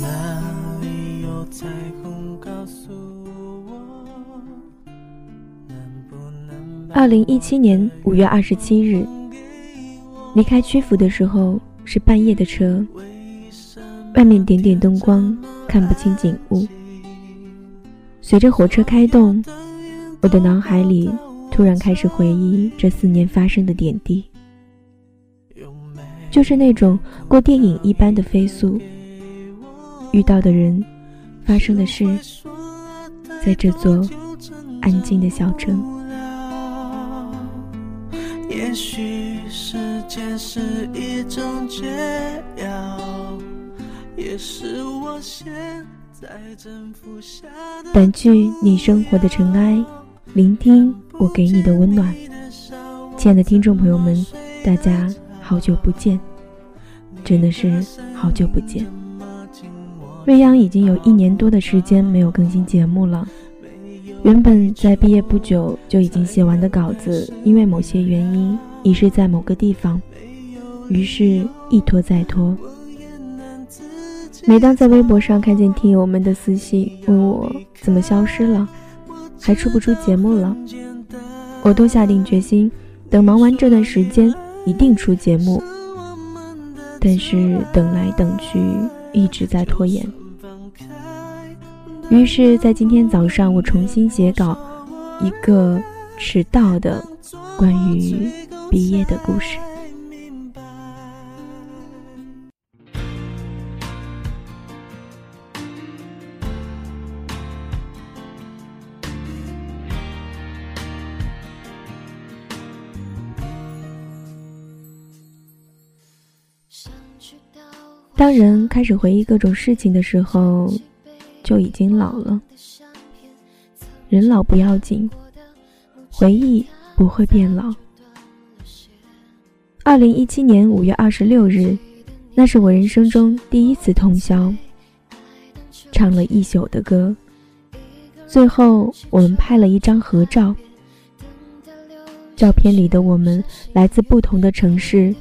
哪里有彩虹告诉我？二零一七年五月二十七日，离开曲阜的时候是半夜的车，外面点点灯光，看不清景物。随着火车开动，我的脑海里突然开始回忆这四年发生的点滴，就是那种过电影一般的飞速，遇到的人，发生的事，在这座安静的小城。也许时间是一种解药，也是我现在正服下的。掸去你生活的尘埃，聆听我给你的温暖。亲爱的听众朋友们，大家好久不见，真的是好久不见。未央已经有一年多的时间没有更新节目了。原本在毕业不久就已经写完的稿子，因为某些原因遗失在某个地方，于是一拖再拖。每当在微博上看见听友们的私信，问我怎么消失了，还出不出节目了，我都下定决心，等忙完这段时间一定出节目。但是等来等去，一直在拖延。于是，在今天早上，我重新写稿，一个迟到的关于毕业的故事。当人开始回忆各种事情的时候。就已经老了，人老不要紧，回忆不会变老。二零一七年五月二十六日，那是我人生中第一次通宵，唱了一宿的歌。最后，我们拍了一张合照，照片里的我们来自不同的城市：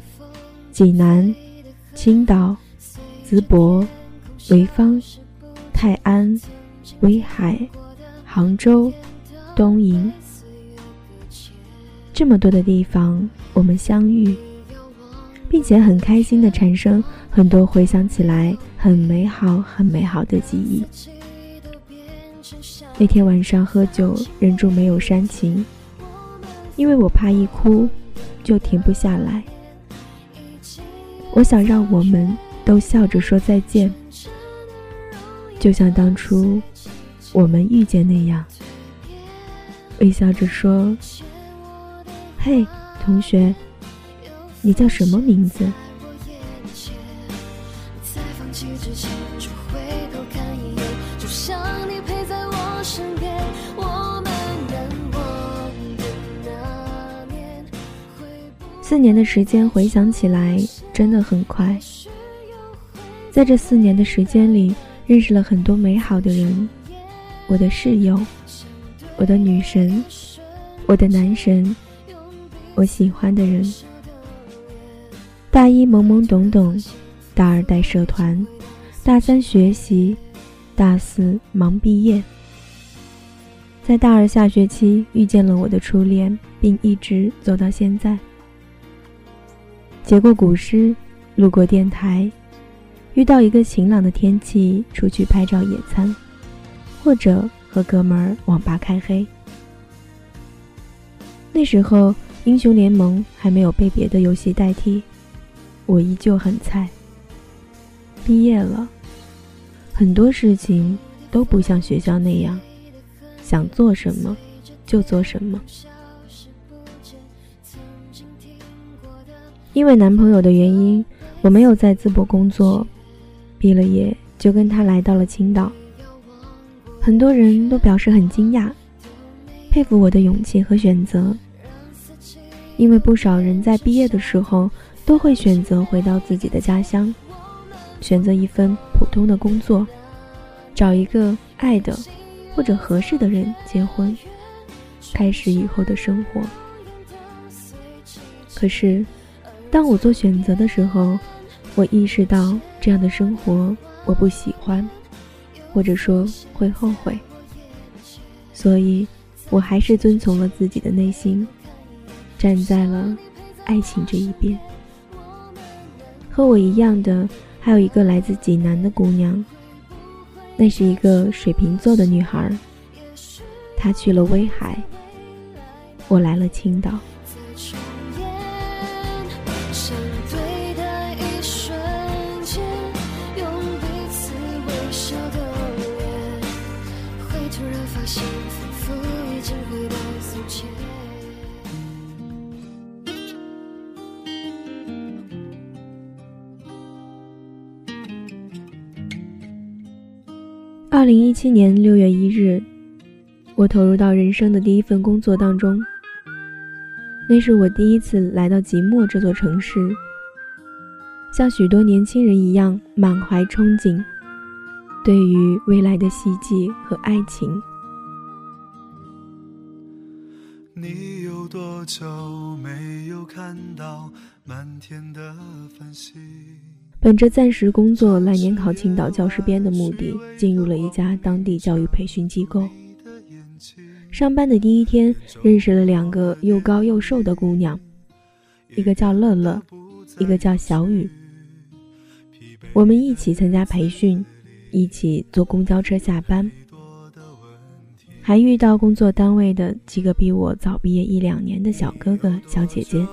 济南、青岛、淄博、潍坊。泰安、威海、杭州、东营，这么多的地方，我们相遇，并且很开心的产生很多回想起来很美好、很美好的记忆。那天晚上喝酒，忍住没有煽情，因为我怕一哭就停不下来。我想让我们都笑着说再见。就像当初我们遇见那样，微笑着说：“嘿，同学，你叫什么名字？”四年的时间回想起来真的很快，在这四年的时间里。认识了很多美好的人，我的室友，我的女神，我的男神，我喜欢的人。大一懵懵懂懂，大二带社团，大三学习，大四忙毕业。在大二下学期遇见了我的初恋，并一直走到现在。结过古诗，路过电台。遇到一个晴朗的天气，出去拍照野餐，或者和哥们儿网吧开黑。那时候，英雄联盟还没有被别的游戏代替，我依旧很菜。毕业了，很多事情都不像学校那样，想做什么就做什么。因为男朋友的原因，我没有在淄博工作。毕了业就跟他来到了青岛，很多人都表示很惊讶，佩服我的勇气和选择。因为不少人在毕业的时候都会选择回到自己的家乡，选择一份普通的工作，找一个爱的或者合适的人结婚，开始以后的生活。可是，当我做选择的时候，我意识到。这样的生活我不喜欢，或者说会后悔。所以，我还是遵从了自己的内心，站在了爱情这一边。和我一样的，还有一个来自济南的姑娘。那是一个水瓶座的女孩，她去了威海，我来了青岛。零一七年六月一日，我投入到人生的第一份工作当中。那是我第一次来到即墨这座城市，像许多年轻人一样满怀憧憬，对于未来的希冀和爱情。你有多久没有看到满天的繁星？本着暂时工作来年考青岛教师编的目的，进入了一家当地教育培训机构。上班的第一天，认识了两个又高又瘦的姑娘，一个叫乐乐，一个叫小雨。我们一起参加培训，一起坐公交车下班，还遇到工作单位的几个比我早毕业一两年的小哥哥、小姐姐。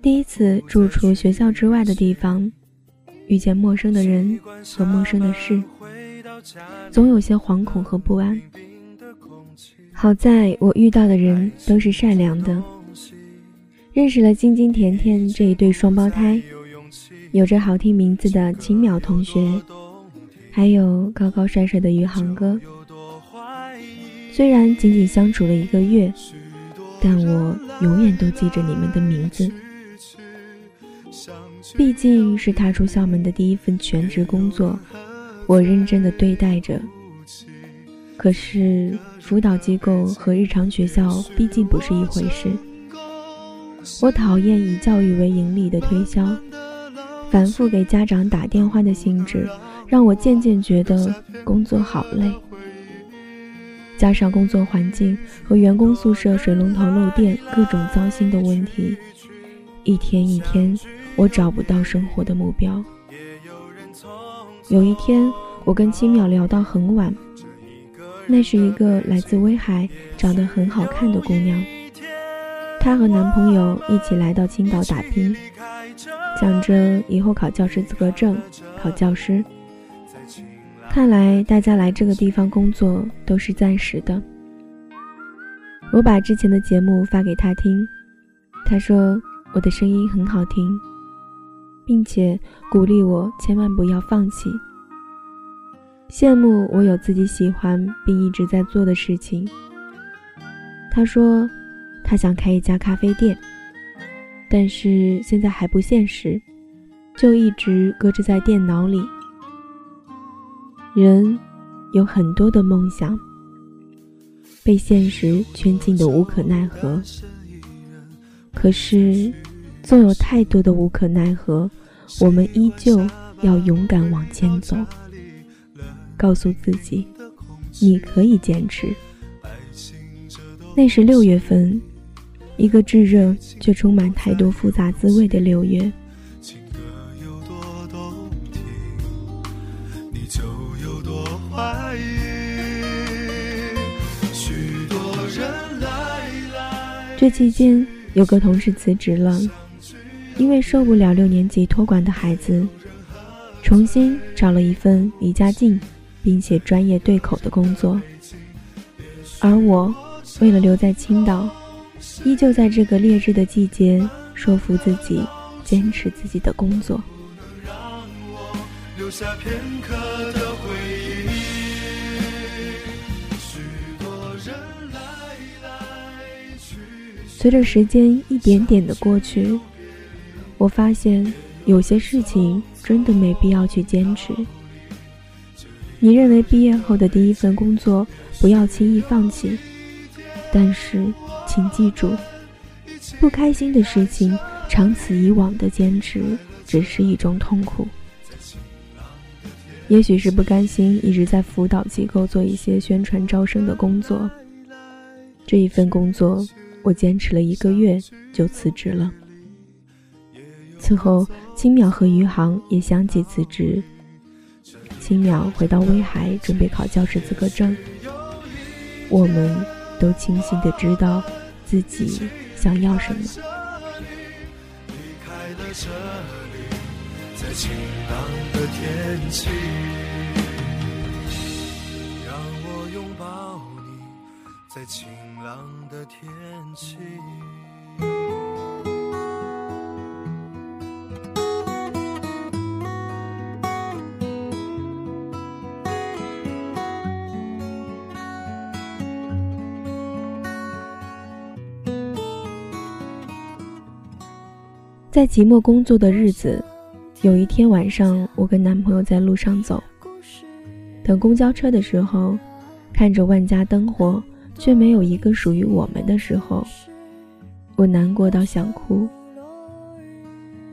第一次住出学校之外的地方，遇见陌生的人和陌生的事，总有些惶恐和不安。好在我遇到的人都是善良的，认识了晶晶甜甜这一对双胞胎，有着好听名字的青淼同学，还有高高帅帅的余杭哥。虽然仅仅相处了一个月，但我永远都记着你们的名字。毕竟是踏出校门的第一份全职工作，我认真的对待着。可是辅导机构和日常学校毕竟不是一回事。我讨厌以教育为盈利的推销，反复给家长打电话的性质，让我渐渐觉得工作好累。加上工作环境和员工宿舍水龙头漏电各种糟心的问题，一天一天。我找不到生活的目标。有一天，我跟青淼聊到很晚。那是一个来自威海、长得很好看的姑娘。她和男朋友一起来到青岛打拼，讲着以后考教师资格证、考教师。看来大家来这个地方工作都是暂时的。我把之前的节目发给她听，她说我的声音很好听。并且鼓励我千万不要放弃，羡慕我有自己喜欢并一直在做的事情。他说，他想开一家咖啡店，但是现在还不现实，就一直搁置在电脑里。人有很多的梦想，被现实圈禁的无可奈何。可是。总有太多的无可奈何，我们依旧要勇敢往前走，告诉自己，你可以坚持。那是六月份，一个炙热却充满太多复杂滋味的六月。这期间，有个同事辞职了。因为受不了六年级托管的孩子，重新找了一份离家近，并且专业对口的工作。而我，为了留在青岛，依旧在这个烈日的季节，说服自己坚持自己的工作。随着时间一点点的过去。我发现有些事情真的没必要去坚持。你认为毕业后的第一份工作不要轻易放弃，但是请记住，不开心的事情长此以往的坚持只是一种痛苦。也许是不甘心一直在辅导机构做一些宣传招生的工作。这一份工作，我坚持了一个月就辞职了。此后，青淼和余杭也相继辞职。青淼回到威海，准备考教师资格证。我们都清晰的知道自己想要什么。离开了这里，在晴朗的天气，让我拥抱你，在晴朗的天气。在寂寞工作的日子，有一天晚上，我跟男朋友在路上走，等公交车的时候，看着万家灯火，却没有一个属于我们的时候，我难过到想哭。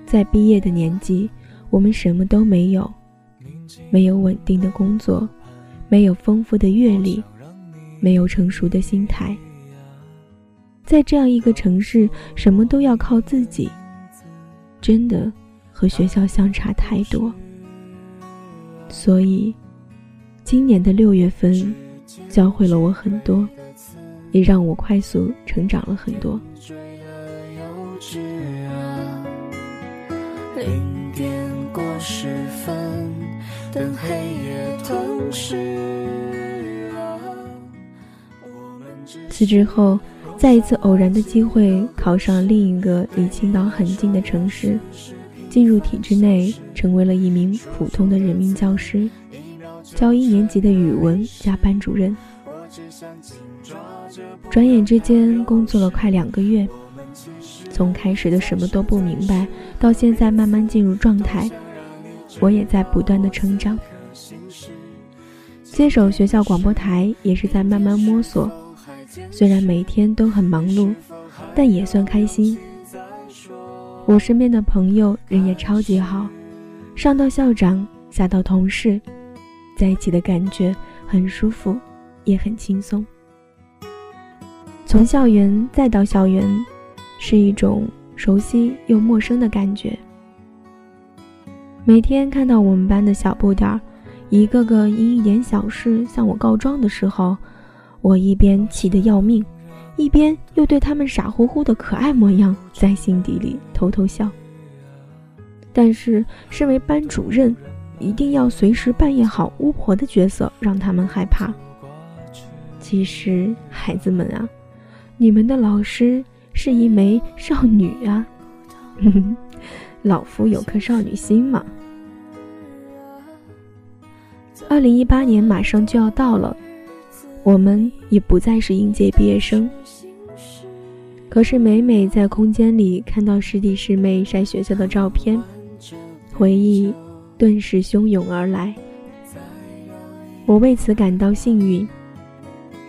在毕业的年纪，我们什么都没有，没有稳定的工作，没有丰富的阅历，没有成熟的心态，在这样一个城市，什么都要靠自己。真的和学校相差太多，所以今年的六月份教会了我很多，也让我快速成长了很多。零点过十分，等黑夜吞噬辞职后。在一次偶然的机会，考上另一个离青岛很近的城市，进入体制内，成为了一名普通的人民教师，教一年级的语文加班主任。转眼之间，工作了快两个月，从开始的什么都不明白，到现在慢慢进入状态，我也在不断的成长。接手学校广播台，也是在慢慢摸索。虽然每天都很忙碌，但也算开心。我身边的朋友人也超级好，上到校长，下到同事，在一起的感觉很舒服，也很轻松。从校园再到校园，是一种熟悉又陌生的感觉。每天看到我们班的小不点儿，一个个因一点小事向我告状的时候。我一边气得要命，一边又对他们傻乎乎的可爱模样在心底里偷偷笑。但是，身为班主任，一定要随时扮演好巫婆的角色，让他们害怕。其实，孩子们啊，你们的老师是一枚少女啊，老夫有颗少女心嘛。二零一八年马上就要到了。我们已不再是应届毕业生，可是每每在空间里看到师弟师妹晒学校的照片，回忆顿时汹涌而来。我为此感到幸运，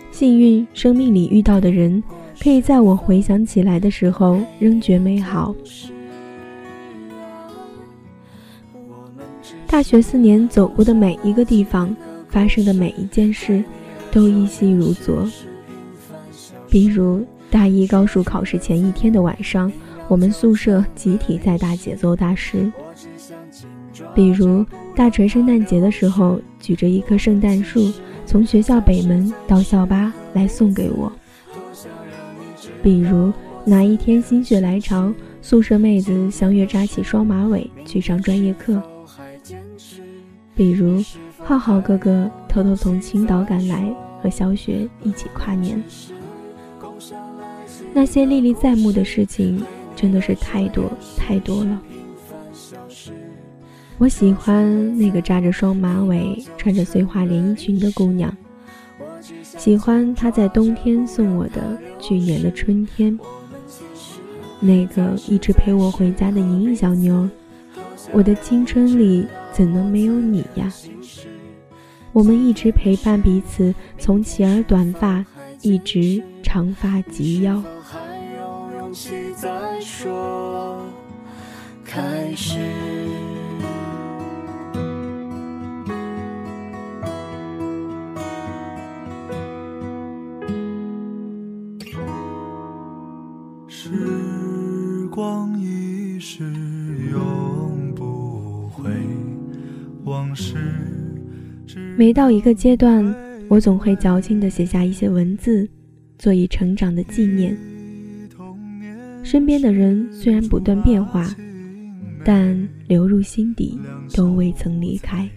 幸运生命里遇到的人，可以在我回想起来的时候仍觉美好。大学四年走过的每一个地方，发生的每一件事。都依稀如昨。比如大一高数考试前一天的晚上，我们宿舍集体在打节奏大师；比如大锤圣诞节的时候，举着一棵圣诞树从学校北门到校巴来送给我；比如哪一天心血来潮，宿舍妹子相约扎起双马尾去上专业课；比如浩浩哥哥偷偷从青岛赶来。和小雪一起跨年，那些历历在目的事情真的是太多太多了。我喜欢那个扎着双马尾、穿着碎花连衣裙的姑娘，喜欢她在冬天送我的去年的春天，那个一直陪我回家的莹莹小妞，我的青春里怎能没有你呀？我们一直陪伴彼此，从齐耳短发一直长发及腰，开始时光。每到一个阶段，我总会矫情地写下一些文字，做以成长的纪念。身边的人虽然不断变化，但流入心底都未曾离开。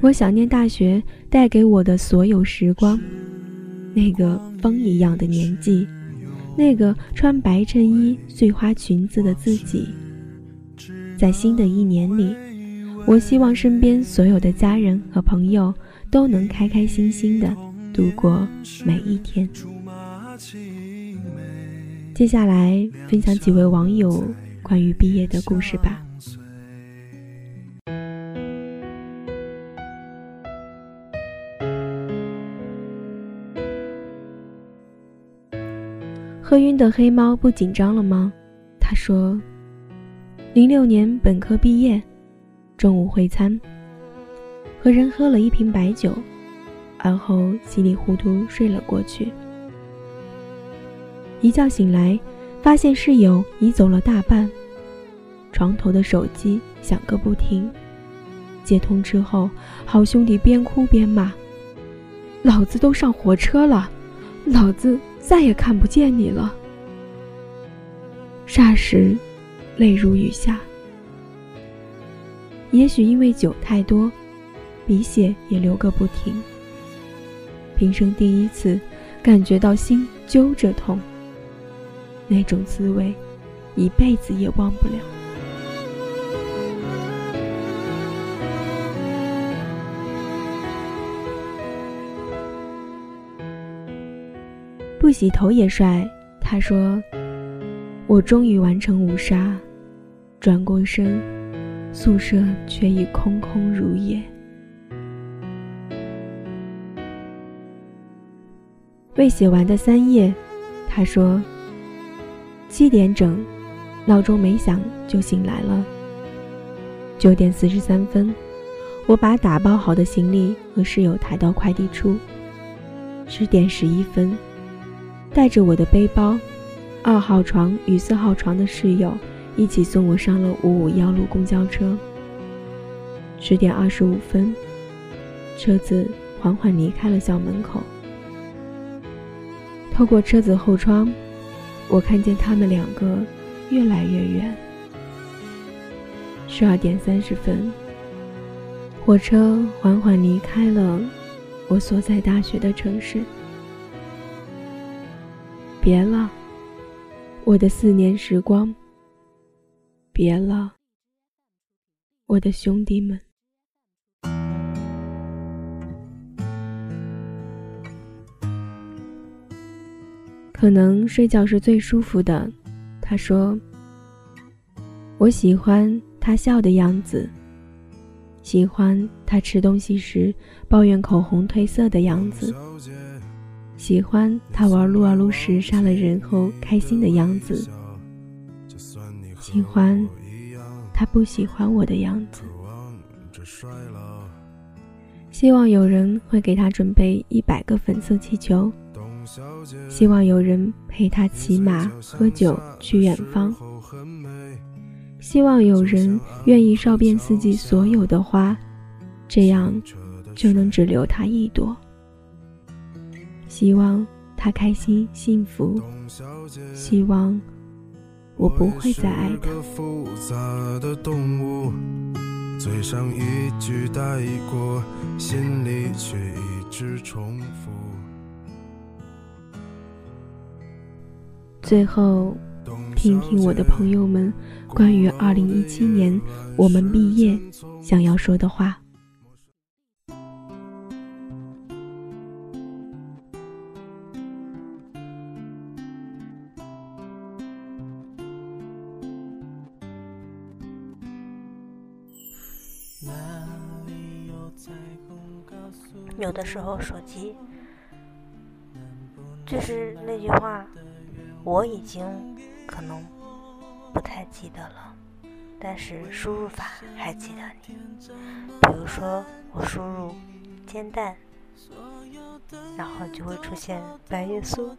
我想念大学带给我的所有时光，那个风一样的年纪，那个穿白衬衣、碎花裙子的自己。在新的一年里，我希望身边所有的家人和朋友都能开开心心的度过每一天。接下来分享几位网友关于毕业的故事吧。喝晕的黑猫不紧张了吗？他说。零六年本科毕业，中午会餐，和人喝了一瓶白酒，而后稀里糊涂睡了过去。一觉醒来，发现室友已走了大半，床头的手机响个不停。接通之后，好兄弟边哭边骂：“老子都上火车了，老子再也看不见你了。”霎时。泪如雨下，也许因为酒太多，鼻血也流个不停。平生第一次感觉到心揪着痛，那种滋味，一辈子也忘不了。不洗头也帅，他说：“我终于完成五杀。”转过身，宿舍却已空空如也。未写完的三页，他说：“七点整，闹钟没响就醒来了。九点四十三分，我把打包好的行李和室友抬到快递处。十点十一分，带着我的背包，二号床与四号床的室友。”一起送我上了五五幺路公交车。十点二十五分，车子缓缓离开了校门口。透过车子后窗，我看见他们两个越来越远。十二点三十分，火车缓缓离开了我所在大学的城市。别了，我的四年时光。别了，我的兄弟们。可能睡觉是最舒服的，他说。我喜欢他笑的样子，喜欢他吃东西时抱怨口红褪色的样子，喜欢他玩撸啊撸时杀了人后开心的样子。喜欢他不喜欢我的样子，希望有人会给他准备一百个粉色气球，希望有人陪他骑马喝酒去远方，希望有人愿意烧遍四季所有的花，这样就能只留他一朵。希望他开心幸福，希望。我不会再爱他。最后，听听我的朋友们关于二零一七年我们毕业想要说的话。有的时候手机就是那句话，我已经可能不太记得了，但是输入法还记得你。比如说我输入煎蛋，然后就会出现白叶酥；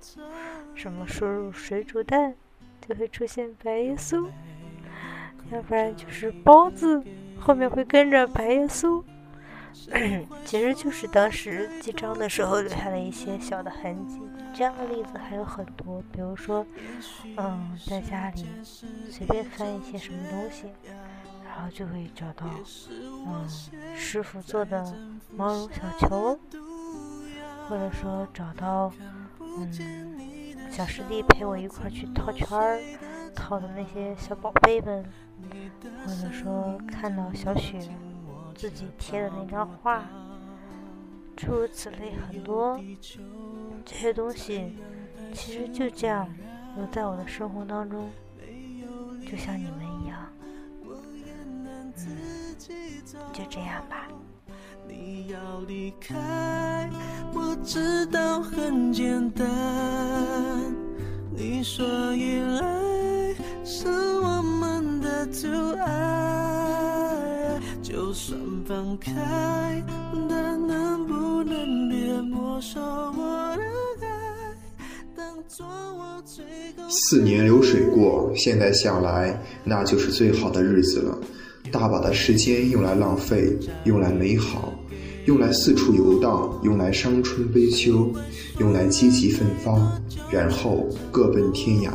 什么输入水煮蛋，就会出现白叶酥；要不然就是包子。后面会跟着白耶稣。其实就是当时记账的时候留下的一些小的痕迹。这样的例子还有很多，比如说，嗯，在家里随便翻一些什么东西，然后就会找到，嗯，师傅做的毛绒小球，或者说找到，嗯，小师弟陪我一块去套圈儿，套的那些小宝贝们，或者说看到小雪。自己贴的那张画，诸如此类很多这些东西，其实就这样留在我的生活当中，就像你们一样。就这样吧。你要离开，我知道很简单。你说依赖是我阻碍。就算放开，但能不能别没收我的爱？四年流水过，现在想来，那就是最好的日子了。大把的时间用来浪费，用来美好，用来四处游荡，用来伤春悲秋，用来积极奋发，然后各奔天涯。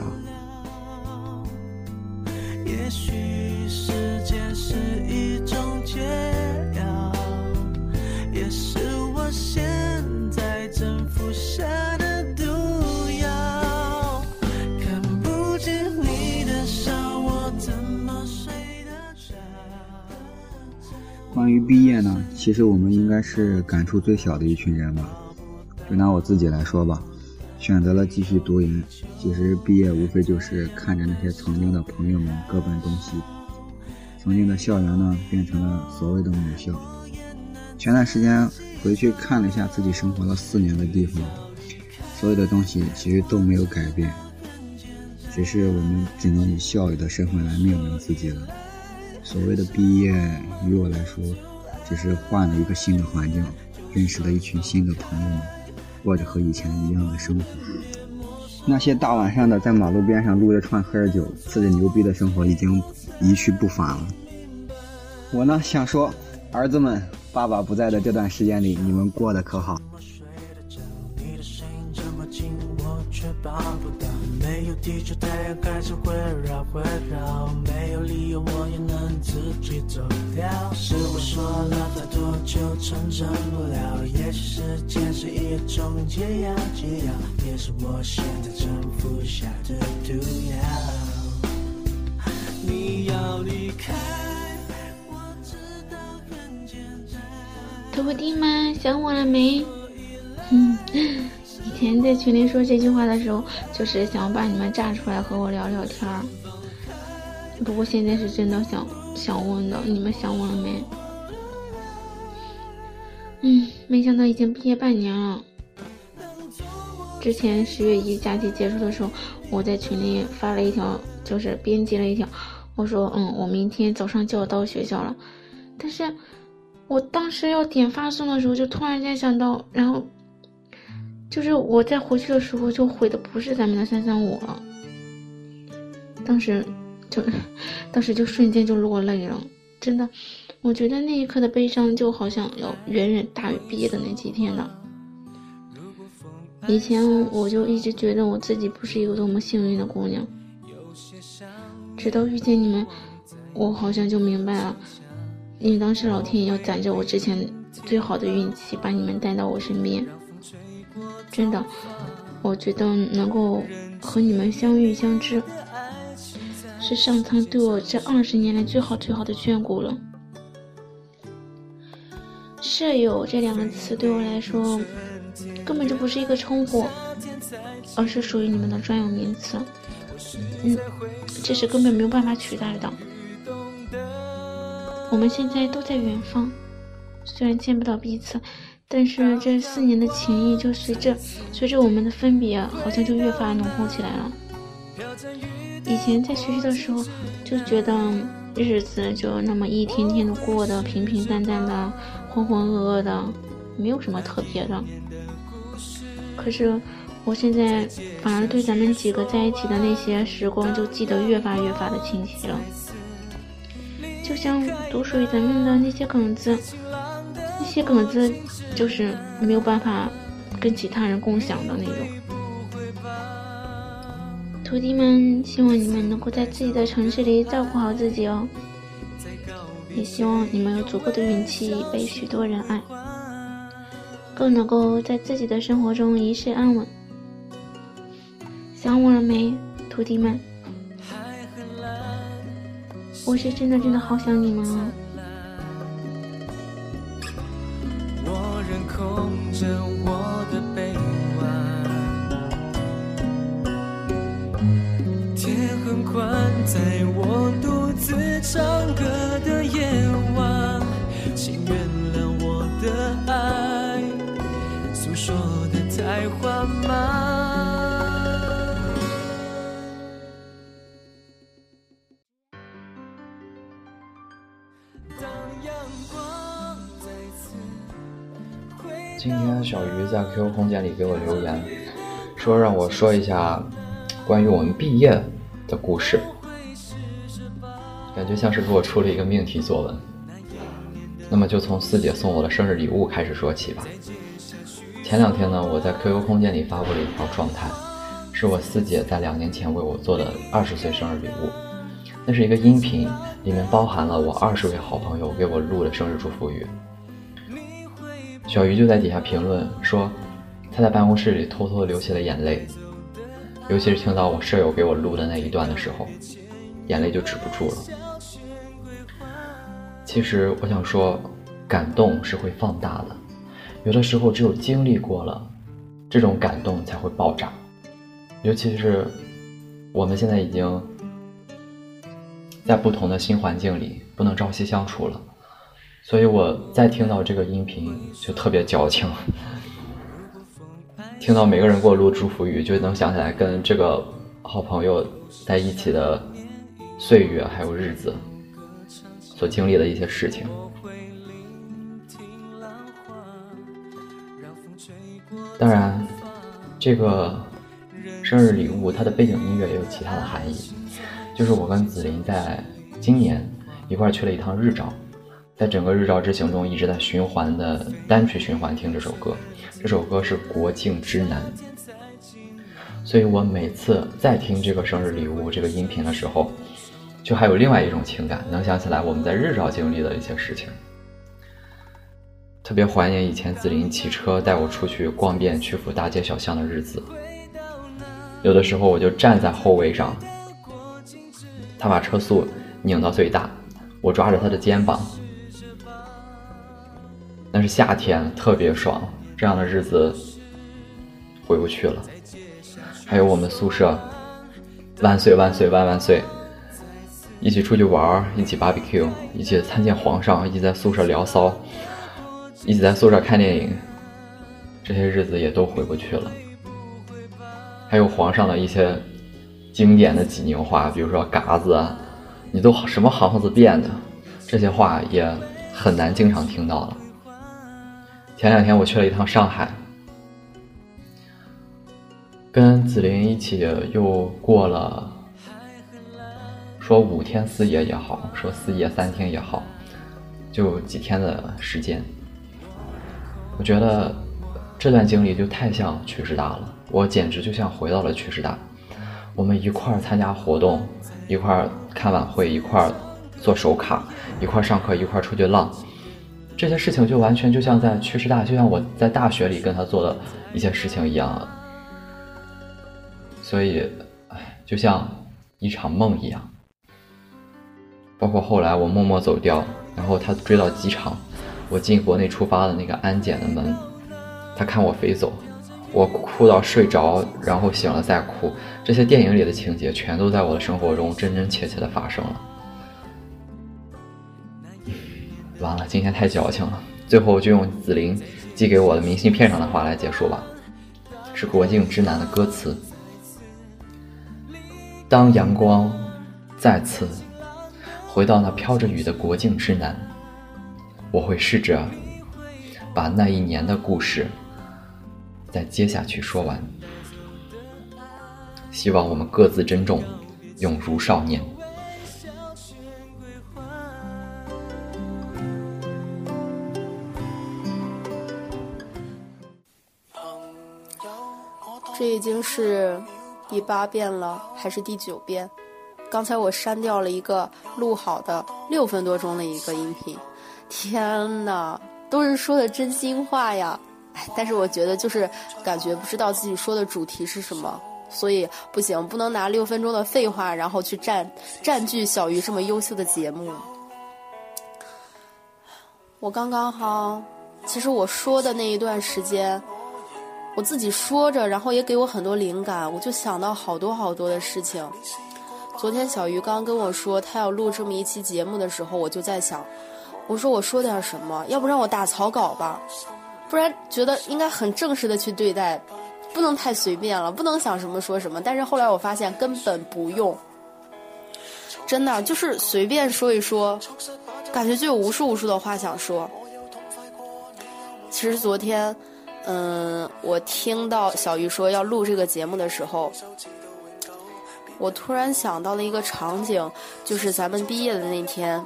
其实我们应该是感触最小的一群人吧。就拿我自己来说吧，选择了继续读研，其实毕业无非就是看着那些曾经的朋友们各奔东西，曾经的校园呢变成了所谓的母校。前段时间回去看了一下自己生活了四年的地方，所有的东西其实都没有改变，只是我们只能以校友的身份来命名自己了。所谓的毕业，于我来说，只是换了一个新的环境，认识了一群新的朋友们，过着和以前一样的生活。那些大晚上的在马路边上撸着串喝着酒、吃着牛逼的生活已经一去不返了。我呢，想说，儿子们，爸爸不在的这段时间里，你们过得可好？睡得着你的地球太阳开始围绕围绕，没有理由我也能自己走掉。是我说了太多就成真不了，也许时间是一种解药，解药也是我现在正服下的毒药。你要离开，我知道很简单。徒弟们想我了没？嗯。以前在群里说这句话的时候，就是想把你们炸出来和我聊聊天儿。不过现在是真的想想问的，你们想我了没？嗯，没想到已经毕业半年了。之前十月一假期结束的时候，我在群里发了一条，就是编辑了一条，我说：“嗯，我明天早上就要到学校了。”但是，我当时要点发送的时候，就突然间想到，然后。就是我在回去的时候，就回的不是咱们的三三五了。当时就，当时就瞬间就落泪了，真的，我觉得那一刻的悲伤就好像要远远大于毕业的那几天的。以前我就一直觉得我自己不是一个多么幸运的姑娘，直到遇见你们，我好像就明白了，因为当时老天爷要攒着我之前最好的运气，把你们带到我身边。真的，我觉得能够和你们相遇相知，是上苍对我这二十年来最好最好的眷顾了。舍友这两个词对我来说，根本就不是一个称呼，而是属于你们的专有名词。嗯，这是根本没有办法取代的。我们现在都在远方，虽然见不到彼此。但是这四年的情谊，就随着随着我们的分别，好像就越发浓厚起来了。以前在学习的时候，就觉得日子就那么一天天的过得平平淡淡的、浑浑噩噩的，没有什么特别的。可是我现在反而对咱们几个在一起的那些时光，就记得越发越发的清晰了。就像独属于咱们的那些梗子，那些梗子就是没有办法跟其他人共享的那种。徒弟们，希望你们能够在自己的城市里照顾好自己哦，也希望你们有足够的运气被许多人爱，更能够在自己的生活中一世安稳。想我了没，徒弟们？我是真的真的好想你们啊！着我的臂弯，天很宽，在我独自唱歌的夜晚，请原谅我的爱，诉说的太缓慢。今天小鱼在 QQ 空间里给我留言，说让我说一下关于我们毕业的故事，感觉像是给我出了一个命题作文。那么就从四姐送我的生日礼物开始说起吧。前两天呢，我在 QQ 空间里发布了一条状态，是我四姐在两年前为我做的二十岁生日礼物。那是一个音频，里面包含了我二十位好朋友给我录的生日祝福语。小鱼就在底下评论说，他在办公室里偷偷流下了眼泪，尤其是听到我舍友给我录的那一段的时候，眼泪就止不住了。其实我想说，感动是会放大的，有的时候只有经历过了，这种感动才会爆炸。尤其是我们现在已经在不同的新环境里，不能朝夕相处了。所以我再听到这个音频就特别矫情，听到每个人给我录祝福语，就能想起来跟这个好朋友在一起的岁月还有日子，所经历的一些事情。当然，这个生日礼物它的背景音乐也有其他的含义，就是我跟紫琳在今年一块去了一趟日照。在整个日照之行中，一直在循环的单曲循环听这首歌。这首歌是《国境之南》，所以我每次在听这个生日礼物这个音频的时候，就还有另外一种情感，能想起来我们在日照经历的一些事情。特别怀念以前紫菱骑车带我出去逛遍曲阜大街小巷的日子。有的时候我就站在后位上，他把车速拧到最大，我抓着他的肩膀。但是夏天，特别爽。这样的日子回不去了。还有我们宿舍，万岁万岁万万岁！一起出去玩，一起 barbecue，一起参见皇上，一起在宿舍聊骚，一起在宿舍看电影。这些日子也都回不去了。还有皇上的一些经典的济宁话，比如说“嘎子”，你都什么行子变的？这些话也很难经常听到了。前两天我去了一趟上海，跟紫菱一起又过了，说五天四夜也好，说四夜三天也好，就几天的时间。我觉得这段经历就太像曲师大了，我简直就像回到了曲师大。我们一块儿参加活动，一块儿看晚会，一块儿做手卡，一块儿上课，一块儿出去浪。这些事情就完全就像在去师大，就像我在大学里跟他做的一些事情一样，所以，唉，就像一场梦一样。包括后来我默默走掉，然后他追到机场，我进国内出发的那个安检的门，他看我飞走，我哭到睡着，然后醒了再哭，这些电影里的情节全都在我的生活中真真切切的发生了。完了，今天太矫情了。最后就用紫菱寄给我的明信片上的话来结束吧，是《国境之南》的歌词。当阳光再次回到那飘着雨的国境之南，我会试着把那一年的故事再接下去说完。希望我们各自珍重，永如少年。这已经是第八遍了，还是第九遍？刚才我删掉了一个录好的六分多钟的一个音频，天哪，都是说的真心话呀！哎，但是我觉得就是感觉不知道自己说的主题是什么，所以不行，不能拿六分钟的废话然后去占占据小鱼这么优秀的节目。我刚刚哈，其实我说的那一段时间，我自己说着，然后也给我很多灵感，我就想到好多好多的事情。昨天小鱼刚跟我说他要录这么一期节目的时候，我就在想，我说我说点什么，要不让我打草稿吧，不然觉得应该很正式的去对待，不能太随便了，不能想什么说什么。但是后来我发现根本不用，真的就是随便说一说，感觉就有无数无数的话想说。其实昨天，嗯，我听到小鱼说要录这个节目的时候。我突然想到了一个场景，就是咱们毕业的那天，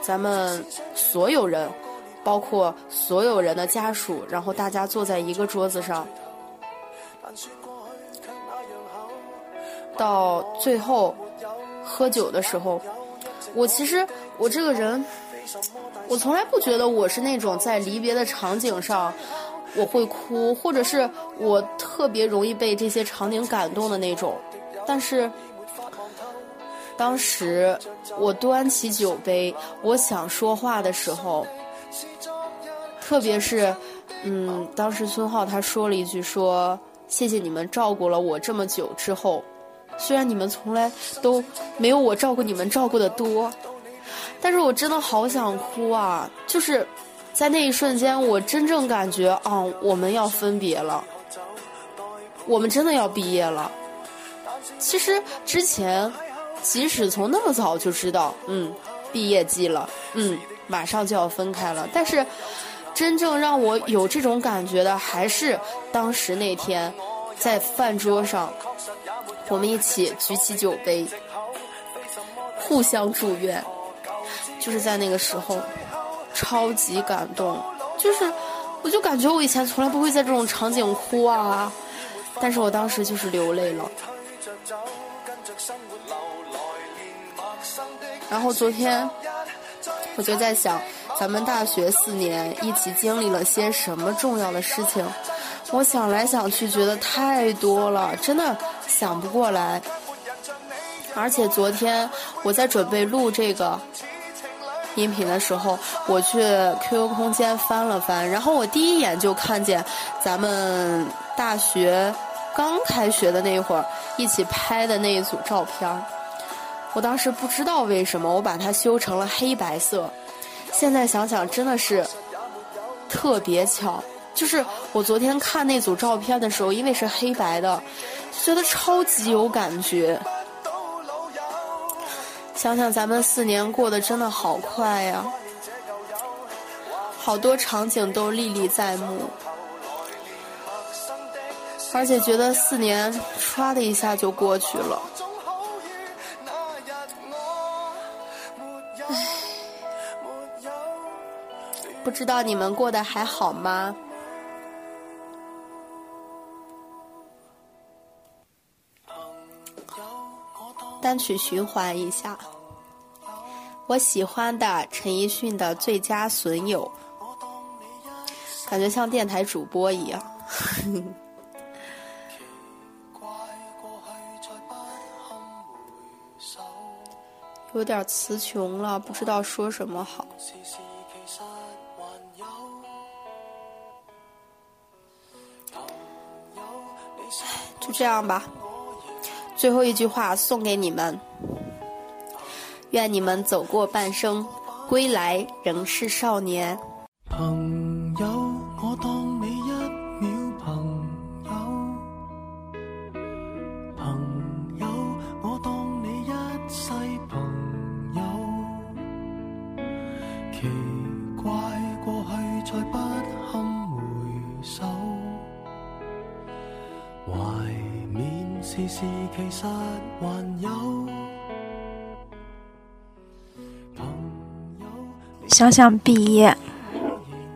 咱们所有人，包括所有人的家属，然后大家坐在一个桌子上，到最后喝酒的时候，我其实我这个人，我从来不觉得我是那种在离别的场景上我会哭，或者是我特别容易被这些场景感动的那种。但是，当时我端起酒杯，我想说话的时候，特别是，嗯，当时孙浩他说了一句说：“谢谢你们照顾了我这么久。”之后，虽然你们从来都没有我照顾你们照顾的多，但是我真的好想哭啊！就是在那一瞬间，我真正感觉啊，我们要分别了，我们真的要毕业了。其实之前，即使从那么早就知道，嗯，毕业季了，嗯，马上就要分开了。但是，真正让我有这种感觉的，还是当时那天，在饭桌上，我们一起举起酒杯，互相祝愿，就是在那个时候，超级感动。就是，我就感觉我以前从来不会在这种场景哭啊，但是我当时就是流泪了。然后昨天，我就在想，咱们大学四年一起经历了些什么重要的事情？我想来想去，觉得太多了，真的想不过来。而且昨天我在准备录这个音频的时候，我去 QQ 空间翻了翻，然后我第一眼就看见咱们大学刚开学的那会儿一起拍的那一组照片儿。我当时不知道为什么我把它修成了黑白色，现在想想真的是特别巧。就是我昨天看那组照片的时候，因为是黑白的，觉得超级有感觉。想想咱们四年过得真的好快呀，好多场景都历历在目，而且觉得四年唰的一下就过去了。不知道你们过得还好吗？单曲循环一下，我喜欢的陈奕迅的《最佳损友》，感觉像电台主播一样。有点词穷了，不知道说什么好。就这样吧，最后一句话送给你们：愿你们走过半生，归来仍是少年。想想毕业，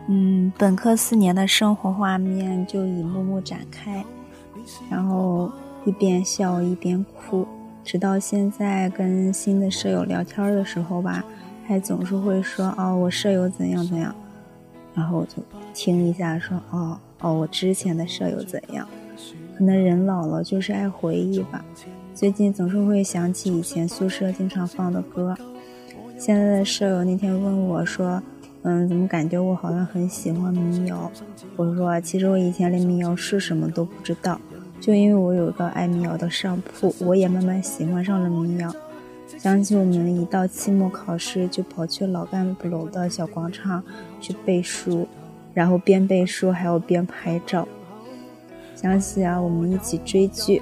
嗯，本科四年的生活画面就一幕幕展开。然后一边笑一边哭。直到现在跟新的舍友聊天的时候吧，还总是会说哦，我舍友怎样怎样，然后我就听一下说哦哦，我之前的舍友怎样。可能人老了就是爱回忆吧，最近总是会想起以前宿舍经常放的歌。现在的舍友那天问我说，嗯，怎么感觉我好像很喜欢民谣？我说其实我以前连民谣是什么都不知道。就因为我有个爱民谣的上铺，我也慢慢喜欢上了民谣。想起我们一到期末考试，就跑去老干部楼的小广场去背书，然后边背书还要边拍照。想起啊，我们一起追剧，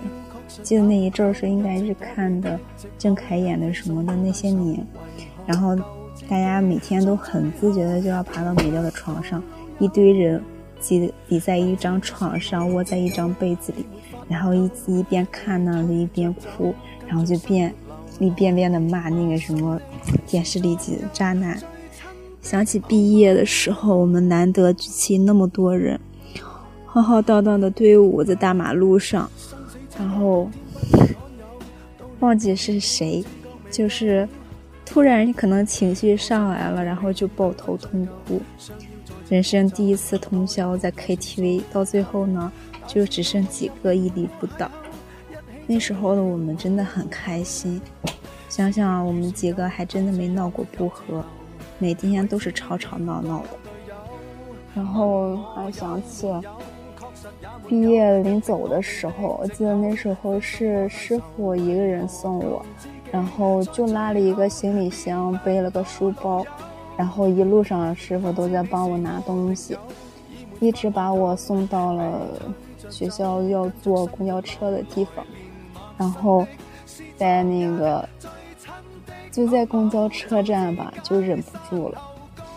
记得那一阵儿是应该是看的郑恺演的什么的那些年，然后大家每天都很自觉的就要爬到美娇的床上，一堆人挤挤在一张床上，窝在一张被子里。然后一一边看呢，就一边哭，然后就变一遍遍的骂那个什么电视里的渣男。想起毕业的时候，我们难得聚齐那么多人，浩浩荡荡的队伍在大马路上，然后忘记是谁，就是突然可能情绪上来了，然后就抱头痛哭。人生第一次通宵在 KTV，到最后呢。就只剩几个屹立不倒。那时候的我们真的很开心，想想我们几个还真的没闹过不和，每天都是吵吵闹闹的。然后还想起毕业临走的时候，我记得那时候是师傅一个人送我，然后就拉了一个行李箱，背了个书包，然后一路上师傅都在帮我拿东西，一直把我送到了。学校要坐公交车的地方，然后在那个就在公交车站吧，就忍不住了，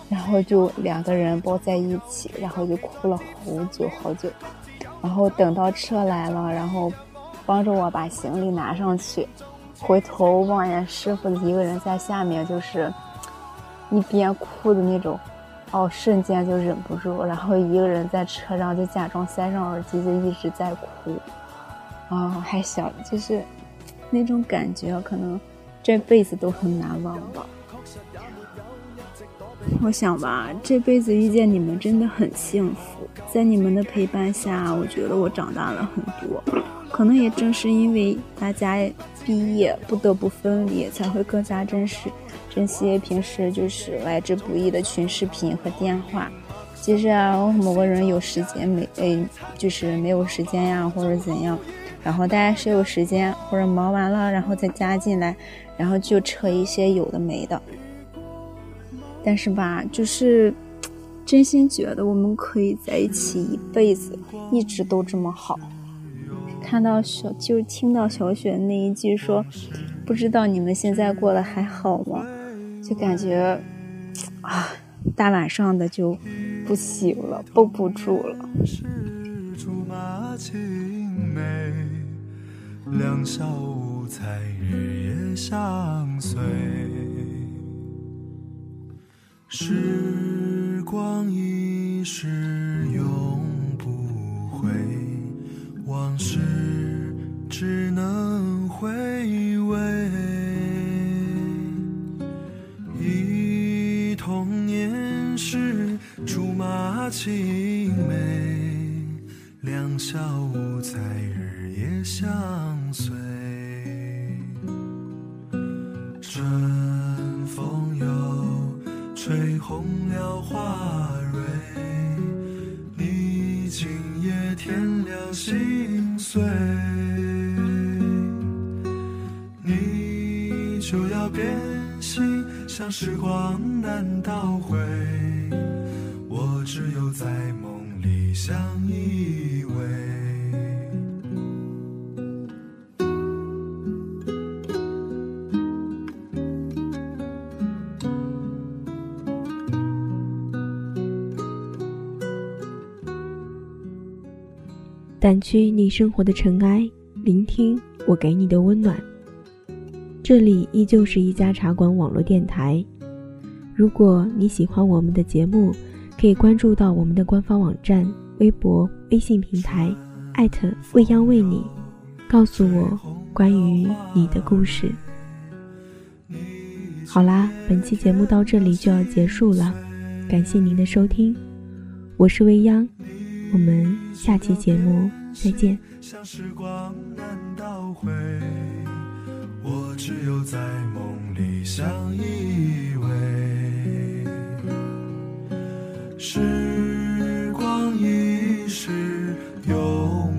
然后就两个人抱在一起，然后就哭了好久好久。然后等到车来了，然后帮着我把行李拿上去，回头望见师傅一个人在下面，就是一边哭的那种。哦，瞬间就忍不住，然后一个人在车上就假装塞上耳机，就一直在哭。啊，还小，就是那种感觉，可能这辈子都很难忘吧。我想吧，这辈子遇见你们真的很幸福，在你们的陪伴下，我觉得我长大了很多。可能也正是因为大家毕业不得不分离，才会更加珍视。珍惜平时就是来之不易的群视频和电话。其实啊，某个人有时间没诶，就是没有时间呀，或者怎样，然后大家谁有时间或者忙完了，然后再加进来，然后就扯一些有的没的。但是吧，就是真心觉得我们可以在一起一辈子，一直都这么好。看到小就听到小雪那一句说：“不知道你们现在过得还好吗？”就感觉啊，大晚上的就不行了，绷不住了。两小无猜，日夜相随。时光一逝永不回，往事只能回味。忆童年时竹马青梅，两小无猜，日夜相随。春吹红了花蕊，你今夜添了心碎，你就要变心，像时光难倒回。我只有在梦里相依掸去你生活的尘埃，聆听我给你的温暖。这里依旧是一家茶馆网络电台。如果你喜欢我们的节目，可以关注到我们的官方网站、微博、微信平台，@艾特未央为你，告诉我关于你的故事。好啦，本期节目到这里就要结束了，感谢您的收听，我是未央，我们下期节目。再见。像时光难倒回，我只有在梦里相依偎。时光一逝永。